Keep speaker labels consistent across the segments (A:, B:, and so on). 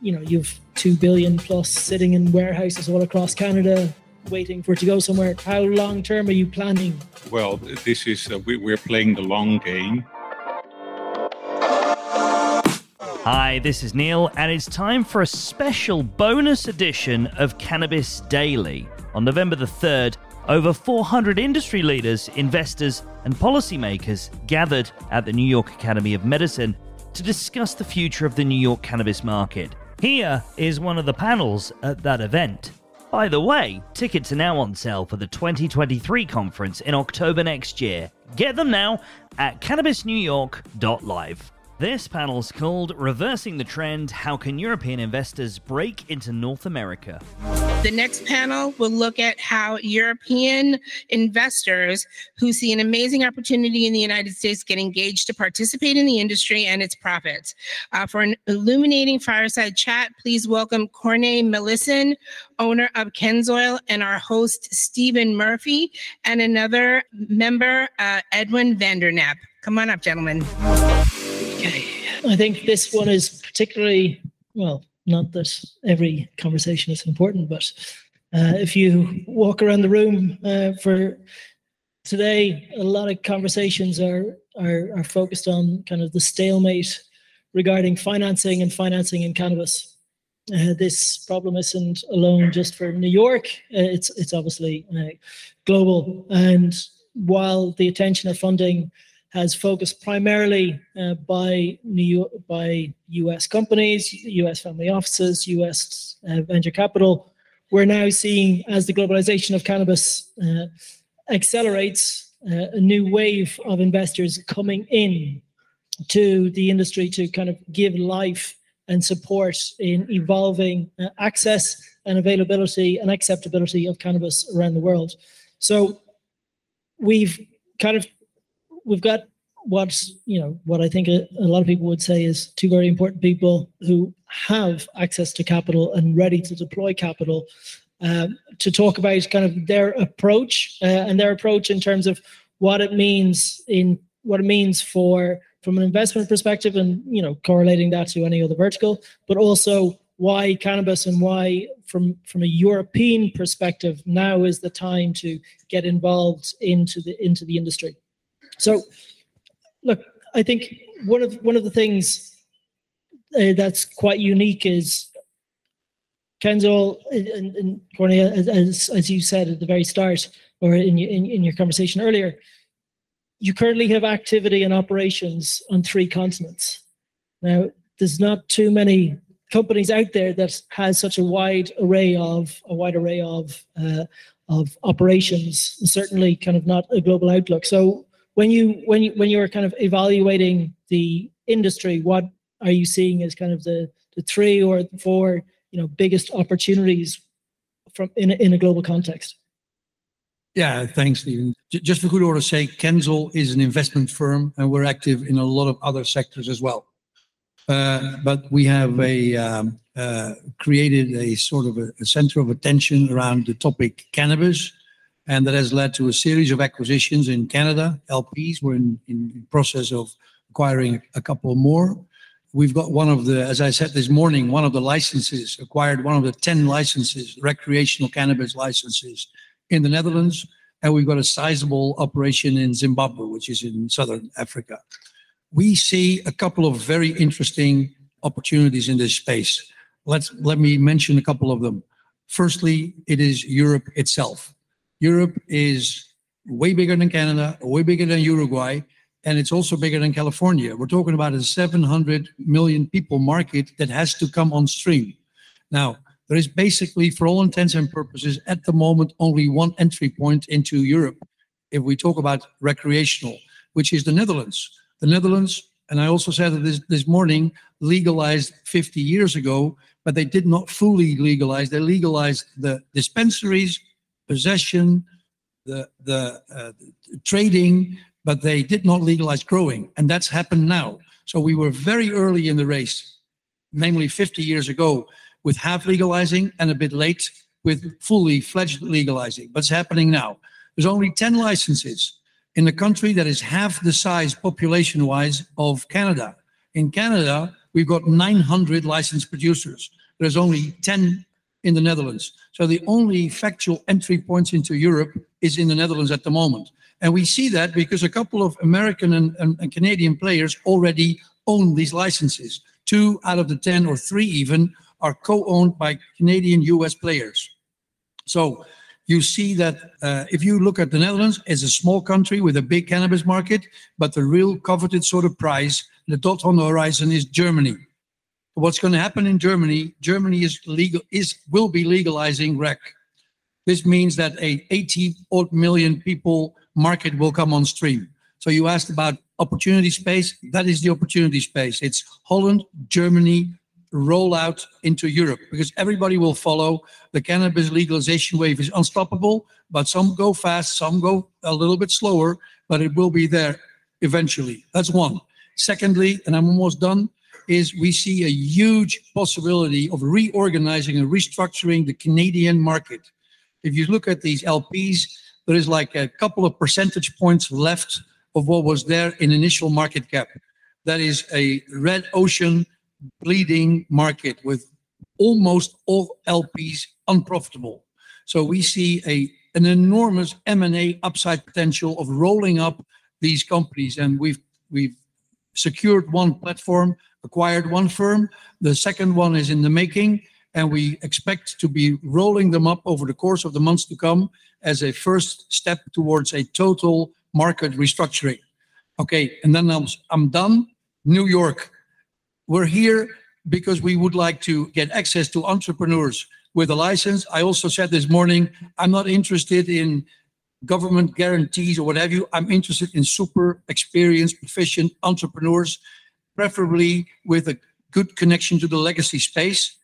A: you know you've two billion plus sitting in warehouses all across Canada waiting for it to go somewhere. How long term are you planning?
B: Well, this is uh, we, we're playing the long game.
C: Hi, this is Neil, and it's time for a special bonus edition of Cannabis Daily. On November the 3rd, over 400 industry leaders, investors, and policymakers gathered at the New York Academy of Medicine to discuss the future of the New York cannabis market. Here is one of the panels at that event. By the way, tickets are now on sale for the 2023 conference in October next year. Get them now at cannabisnewyork.live. This panel's called Reversing the Trend How Can European Investors Break into North America?
D: The next panel will look at how European investors who see an amazing opportunity in the United States get engaged to participate in the industry and its profits. Uh, for an illuminating fireside chat, please welcome Corne Melisson, owner of Kenzoil, and our host, Stephen Murphy, and another member, uh, Edwin Vandernap. Come on up, gentlemen.
A: Okay. I think this one is particularly, well, not that every conversation is important, but uh, if you walk around the room uh, for today, a lot of conversations are, are, are focused on kind of the stalemate regarding financing and financing in cannabis. Uh, this problem isn't alone just for New York. Uh, it's it's obviously uh, global, and while the attention of funding has focused primarily uh, by New by U.S. companies, U.S. family offices, U.S. Uh, venture capital. We're now seeing, as the globalization of cannabis uh, accelerates, uh, a new wave of investors coming in to the industry to kind of give life and support in evolving uh, access and availability and acceptability of cannabis around the world. So we've kind of we've got what's you know what I think a, a, lot of people would say is two very important people who have access to capital and ready to deploy capital um, to talk about kind of their approach uh, and their approach in terms of what it means in what it means for from an investment perspective and you know correlating that to any other vertical but also why cannabis and why from from a european perspective now is the time to get involved into the into the industry so, look, I think one of one of the things uh, that's quite unique is Kenzol and, and Cornea, as, as you said at the very start, or in, in, in your conversation earlier, you currently have activity and operations on three continents. Now, there's not too many companies out there that has such a wide array of a wide array of uh, of operations. Certainly, kind of not a global outlook. So, when you when you when you're kind of evaluating the industry, what are you seeing as kind of the the three or four you know biggest opportunities from in a, in a global context?
E: Yeah, thanks, Stephen. Just for good order's sake, Kenzol is an investment firm, and we're active in a lot of other sectors as well. Uh, but we have a um, uh, created a sort of a, a, center of attention around the topic cannabis, and that has led to a series of acquisitions in Canada. LPs, we're in, in process of acquiring a couple more. We've got one of the, as I said this morning, one of the licenses, acquired one of the 10 licenses, recreational cannabis licenses in the Netherlands. And we've got a sizable operation in Zimbabwe, which is in Southern Africa. We see a couple of very interesting opportunities in this space. Let's, let me mention a couple of them. Firstly, it is Europe itself. Europe is way bigger than Canada, way bigger than Uruguay, and it's also bigger than California. We're talking about a 700 million people market that has to come on stream. Now, there is basically, for all intents and purposes, at the moment, only one entry point into Europe if we talk about recreational, which is the Netherlands. The Netherlands, and I also said that this, this morning, legalized 50 years ago, but they did not fully legalize. They legalized the dispensaries, possession, the the, uh, trading, but they did not legalize growing, and that's happened now. So we were very early in the race, namely 50 years ago, with half legalizing, and a bit late with fully fledged legalizing. But it's happening now. There's only 10 licenses in a country that is half the size population-wise of Canada. In Canada, we've got 900 licensed producers. There's only 10 in the Netherlands. So the only factual entry points into Europe is in the Netherlands at the moment. And we see that because a couple of American and, and, and Canadian players already own these licenses. Two out of the 10 or three even are co-owned by Canadian US players. So you see that uh, if you look at the Netherlands, it's a small country with a big cannabis market, but the real coveted sort of prize, the dot on the horizon is Germany. What's going to happen in Germany? Germany is legal is will be legalizing rec. This means that a 80 odd million people market will come on stream. So you asked about opportunity space. That is the opportunity space. It's Holland, Germany, roll out into Europe because everybody will follow. The cannabis legalization wave is unstoppable, but some go fast, some go a little bit slower, but it will be there eventually. That's one. Secondly, and I'm almost done, is we see a huge possibility of reorganizing and restructuring the Canadian market. If you look at these LPs, there is like a couple of percentage points left of what was there in initial market cap. That is a red ocean bleeding market with almost all LPs unprofitable. So we see a an enormous M&A upside potential of rolling up these companies, and we've we've secured one platform, acquired one firm. The second one is in the making, and we expect to be rolling them up over the course of the months to come as a first step towards a total market restructuring. Okay, and then I'm, I'm done. New York. We're here because we would like to get access to entrepreneurs with a license. I also said this morning, I'm not interested in government guarantees or what have you. I'm interested in super experienced, proficient entrepreneurs, preferably with a good connection to the legacy space.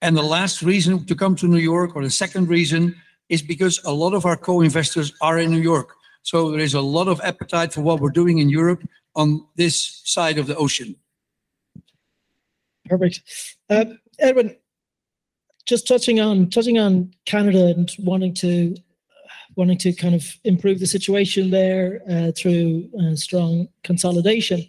E: And the last reason to come to New York, or the second reason, is because a lot of our co-investors are in New York. So there is a lot of appetite for what we're doing in Europe on this side of the ocean.
A: Perfect. Uh, Edwin, just touching on touching on Canada and wanting to wanting to kind of improve the situation there uh, through uh, strong consolidation.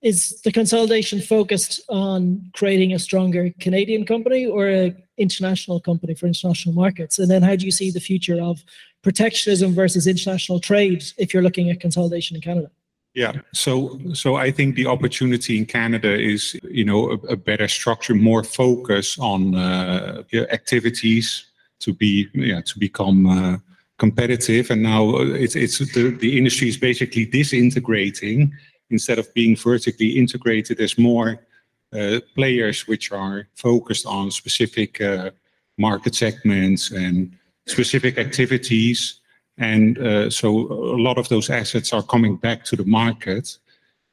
A: Is the consolidation focused on creating a stronger Canadian company or an international company for international markets? And then how do you see the future of protectionism versus international trade if you're looking at consolidation in Canada?
B: Yeah. So so I think the opportunity in Canada is you know a, a better structure, more focus on uh, activities to be yeah to become uh, competitive. And now it's it's the, the industry is basically disintegrating instead of being vertically integrated. There's more uh, players which are focused on specific uh, market segments and specific activities and uh, so a lot of those assets are coming back to the market,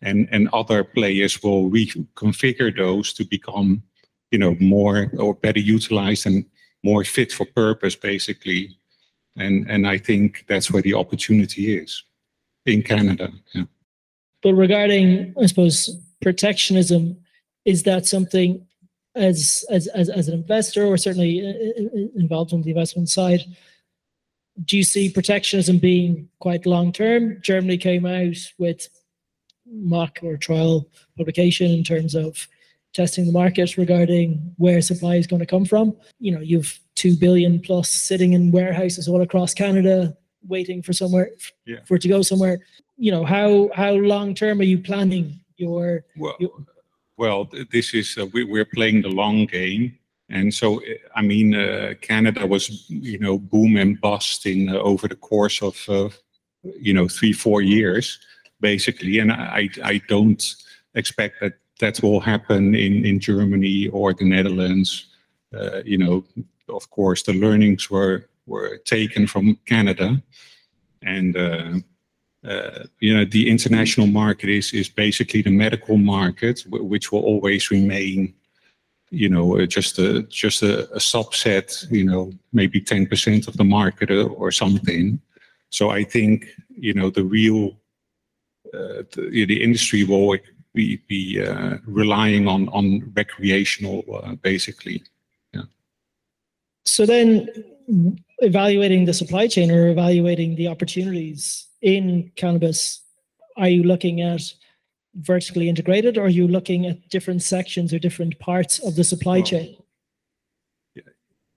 B: and and other players will reconfigure those to become, you know, more or better utilized and more fit for purpose, basically. And and I think that's where the opportunity is in Canada. Yeah.
A: But regarding, I suppose, protectionism, is that something as as as, as an investor or certainly uh, uh, involved on the investment side? do you see protectionism being quite long term? Germany came out with mock or trial publication in terms of testing the market regarding where supply is going to come from. You know, you've two billion plus sitting in warehouses all across Canada, waiting for somewhere yeah. for it to go somewhere. You know, how how long term are you planning your?
B: Well, your, well, this is uh, we, we're playing the long game. And so, I mean, uh, Canada was, you know, boom and bust in uh, over the course of, uh, you know, three, four years, basically. And I, I don't expect that that will happen in, in Germany or the Netherlands. Uh, you know, of course, the learnings were were taken from Canada, and uh, you know, the international market is is basically the medical market, which will always remain you know, uh, just a just a, a subset, you know, maybe 10% of the market or something. So I think, you know, the real uh, the, the industry will be, be uh, relying on on recreational, uh, basically. Yeah.
A: So then, evaluating the supply chain or evaluating the opportunities in cannabis, are you looking at vertically integrated, or are you looking at different sections or different parts of the supply
B: Well,
A: chain?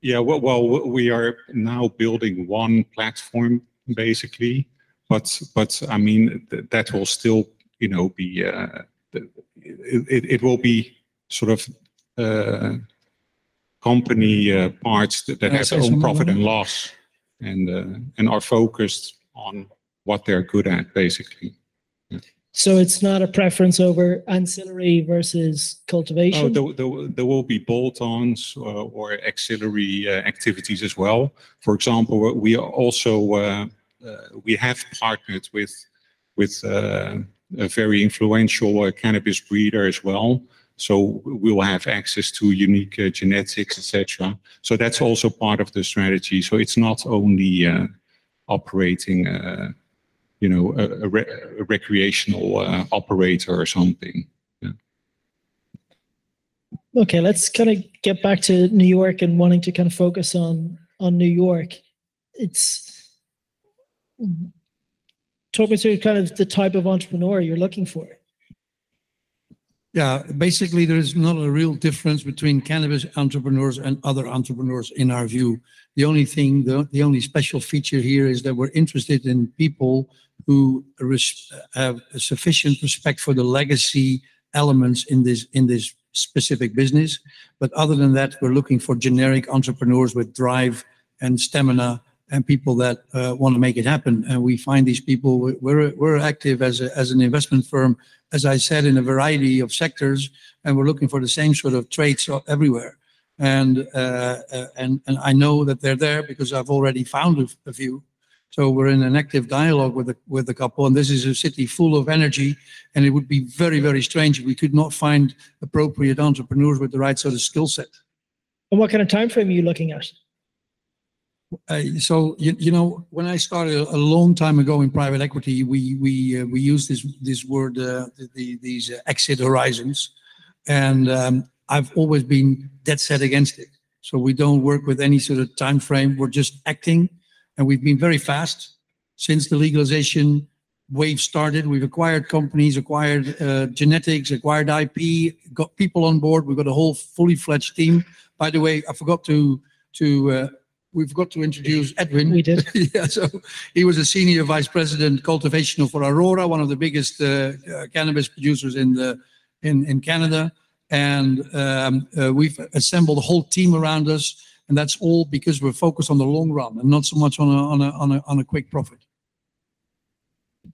B: Yeah, well, well, we are now building one platform basically, but but I mean th- that will still, you know, be uh, it, it, it will be sort of uh, company uh, parts that, that have their own profit and loss, and uh, and are focused on what they're good at basically.
A: So it's not a preference over ancillary versus
B: Oh,
A: cultivation.
B: there, there, there will be bolt-ons uh, or auxiliary uh, activities as well. For example, we are also uh, uh, we have partnered with with uh, a very influential uh, cannabis breeder as well. So we will have access to unique uh, genetics, etc. So that's also part of the strategy. So it's not only uh, operating, uh, you know, a, a, re- a recreational uh, operator or something.
A: Okay, let's kind of get back to New York and wanting to kind of focus on on New York. It's talk me through kind of the type of entrepreneur you're looking for.
E: Yeah, basically, there is not a real difference between cannabis entrepreneurs and other entrepreneurs in our view. The only thing, the, the only special feature here is that we're interested in people who res- have a sufficient respect for the legacy elements in this in this specific business. But other than that, we're looking for generic entrepreneurs with drive and stamina and people that uh, want to make it happen. And we find these people. We're we're active as a, as an investment firm as I said, in a variety of sectors, and we're looking for the same sort of traits everywhere. And uh, uh, and and I know that they're there because I've already found a, a few. So we're in an active dialogue with the with the couple, and this is a city full of energy. And it would be very very strange if we could not find appropriate entrepreneurs with the right sort of skill set.
A: And what kind of time frame are you looking at?
E: Uh, so you, you know when I started a, long time ago in private equity, we we uh, we used this this word uh, the, the, these uh, exit horizons, and um, I've always been dead set against it. So we don't work with any sort of time frame. We're just acting, and we've been very fast since the legalization wave started. We've acquired companies, acquired uh, genetics, acquired IP, got people on board. We've got a whole fully fledged team. By the way, I forgot to to uh, we forgot to introduce Edwin.
A: We did.
E: yeah, so he was a senior vice president cultivational for Aurora, one of the biggest uh, uh, cannabis producers in the in in Canada, and um, uh, we've assembled a whole team around us, and that's all because we're focused on the long run and not so much on a on a on a, on a quick profit.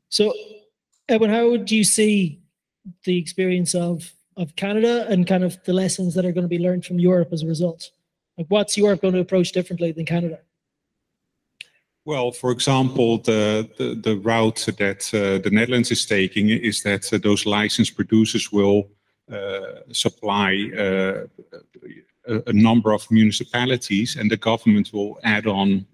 A: So, Edwin, how do you see the experience of of Canada and kind of the lessons that are going to be learned from Europe as a result? Like, what's Europe going to approach differently than Canada?
B: Well, for example, the, the, the route that uh, the Netherlands is taking is that uh, those licensed producers will uh, supply uh, a, number of municipalities and the government will add on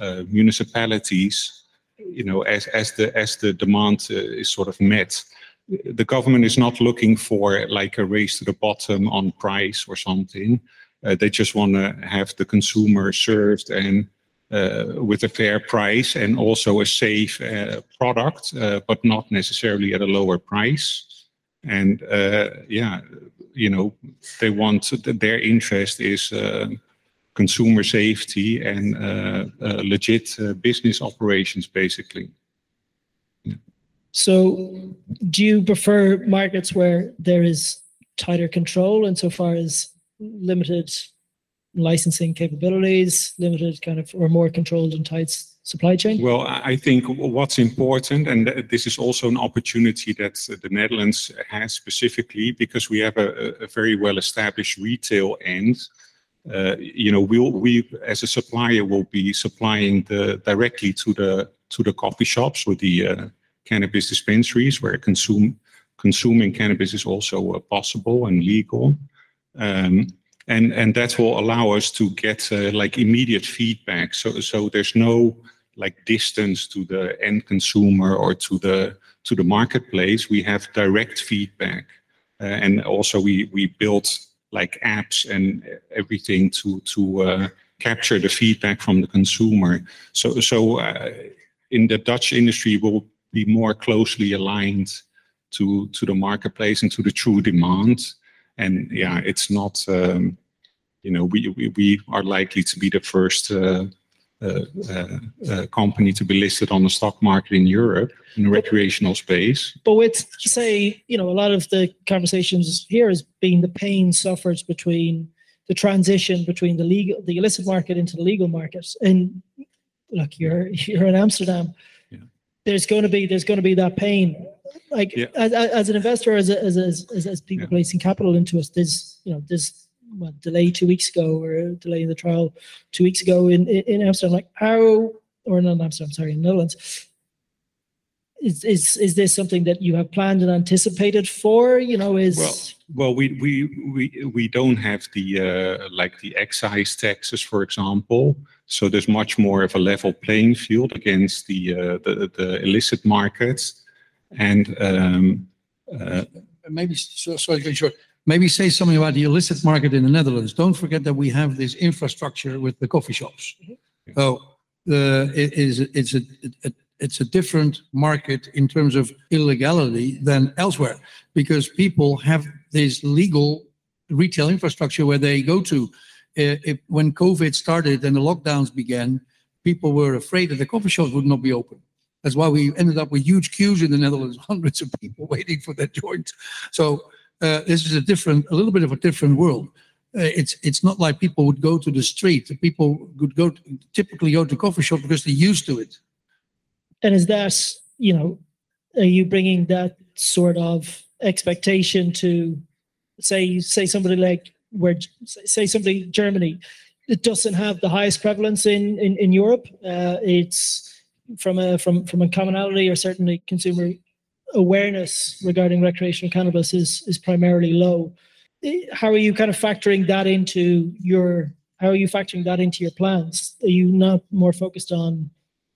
B: uh, municipalities, you know, as, as, the, as the demand uh, is sort of met. The government is not looking for like a race to the bottom on price or something. Uh, they just want to have the consumer served and uh, with a fair price and also a safe uh, product, uh, but not necessarily at a lower price. And uh, yeah, you know, they want their interest is uh, consumer safety and uh, uh, legit business operations, basically.
A: So, do you prefer markets where there is tighter control insofar as limited licensing capabilities, limited kind of, or more controlled and tight supply chain?
B: Well, I think what's important, and this is also an opportunity that uh, the Netherlands has specifically because we have a, a- a very well-established retail end. Uh, you know, we'll, we as a supplier will be supplying the directly to the to the coffee shops or the uh, cannabis dispensaries where consume consuming cannabis is also uh, possible and legal. Um, and and that will allow us to get uh, like immediate feedback. So so there's no like distance to the end consumer or to the to the marketplace. We have direct feedback, uh, and also we we built like apps and everything to to uh, capture the feedback from the consumer. So so uh, in the Dutch industry, we'll be more closely aligned to to the marketplace and to the true demand. And yeah, it's not. Um, you know, we, we we are likely to be the first uh, company to be listed on the stock market in Europe in the recreational space.
A: But with say, you know, a lot of the conversations here has been the pain suffered between the transition between the legal, the illicit market into the legal market. And look, you're you're in Amsterdam.
B: Yeah.
A: There's going to be there's going to be that pain. Like
B: Yeah.
A: as, as an investor, as as as as, as people
B: Yeah.
A: placing capital into us, there's you know there's what delay two weeks ago or a delay in the trial two weeks ago in in, in Amsterdam. Like how or not in Amsterdam, sorry, in the Netherlands. Is, is is this something that you have planned and anticipated for? You know, is
B: Well, well, we we we we don't have the uh, like the excise taxes, for example. So there's much more of a level playing field against the uh, the, the illicit markets, and um, uh,
E: maybe so, sorry to cut short. Maybe say something about the illicit market in the Netherlands. Don't forget that we have this infrastructure with the coffee shops. So uh, it is it's a, it, it's a different market in terms of illegality than elsewhere because people have this legal retail infrastructure where they go to. Uh, if, when COVID started and the lockdowns began, people were afraid that the coffee shops would not be open. That's why we ended up with huge queues in the Netherlands, hundreds of people waiting for their joint. So uh, this is a different, a little bit of a different world. Uh, it's it's not like people would go to the street. People would go typically go to coffee shop because they're used to it.
A: and is that you know are you bringing that sort of expectation to say say somebody like where say somebody Germany it doesn't have the highest prevalence in in, in Europe uh, it's from a from from a commonality or certainly consumer awareness regarding recreational cannabis is is primarily low. How are you kind of factoring that into your how are you factoring that into your plans? Are you not more focused on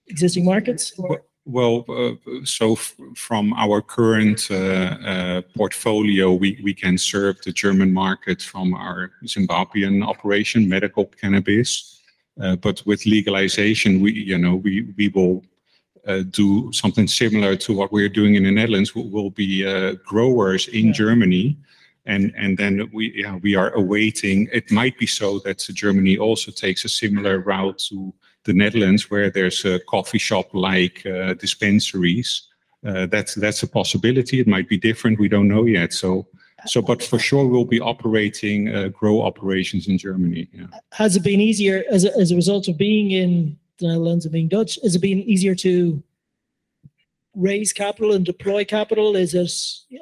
A: existing markets or?
B: Well, uh, so f- from our current uh, uh, portfolio, we we can serve the German market from our Zimbabwean operation, medical cannabis. Uh, But with legalization, we, you know, we we will do something similar to what we're doing in the Netherlands. We will be uh, growers in
A: Yeah.
B: Germany. And and then we yeah, we are awaiting. It might be so that Germany also takes a similar route to the Netherlands, where there's a coffee shop like uh, dispensaries. Uh, that's that's a possibility. It might be different. We don't know yet. So so, but for sure, we'll be operating uh, grow operations in Germany. Yeah.
A: has it been easier as a, as a result of being in the Netherlands and being Dutch? Is it being easier to raise capital and deploy capital? Is it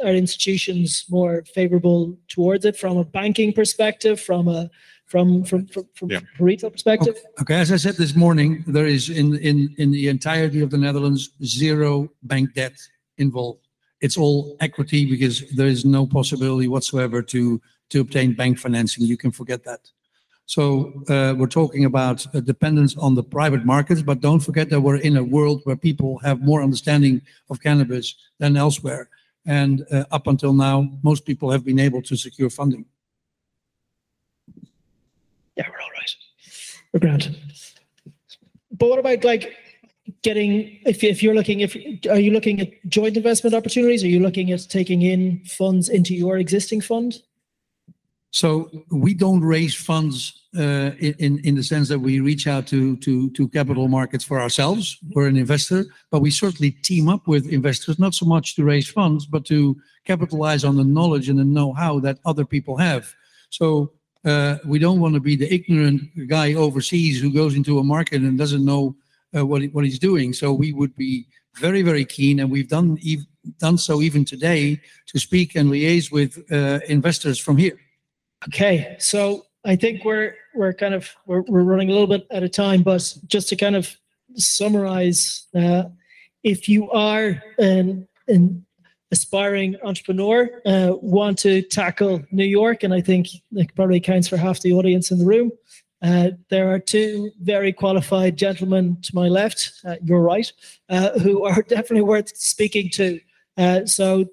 A: are institutions more favorable towards it from a banking perspective, from a from from from, from
B: Yeah.
A: a retail perspective?
E: Okay, as I said this morning, there is in in in the entirety of the Netherlands zero bank debt involved. It's all equity because there is no possibility whatsoever to to obtain bank financing. You can forget that. So uh, we're talking about a dependence on the private markets, but don't forget that we're in a world where people have more understanding of cannabis than elsewhere. And uh, up until now, most people have been able to secure funding.
A: Yeah, we're all right. We're grand. But what about like getting if if you're looking if are you looking at joint investment opportunities? Are you looking at taking in funds into your existing fund?
E: So we don't raise funds uh, in in the sense that we reach out to capital markets for ourselves. We're an investor, but we certainly team up with investors, not so much to raise funds, but to capitalize on the knowledge and the know-how that other people have. So uh, we don't want to be the ignorant guy overseas who goes into a market and doesn't know uh, what what he's doing. So we would be very very keen, and we've done so even today to speak and liaise with uh, investors from here.
A: Okay, so I think we're we're kind of we're, we're running a little bit out of time, but just to kind of summarize, uh, if you are an, an aspiring entrepreneur, uh, want to tackle New York, and I think that probably counts for half the audience in the room. Uh, there are two very qualified gentlemen to my left, uh, your right, uh, who are definitely worth speaking to. Uh, so,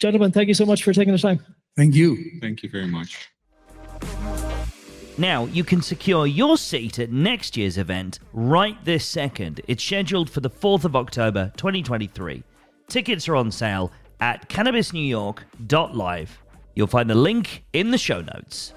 A: gentlemen, thank you so much for taking the time.
E: Thank you.
B: Thank you very much.
C: Now, you can secure your seat at next year's event right this second. It's scheduled for the 4th of October 2023. Tickets are on sale at cannabisnewyork.live. You'll find the link in the show notes.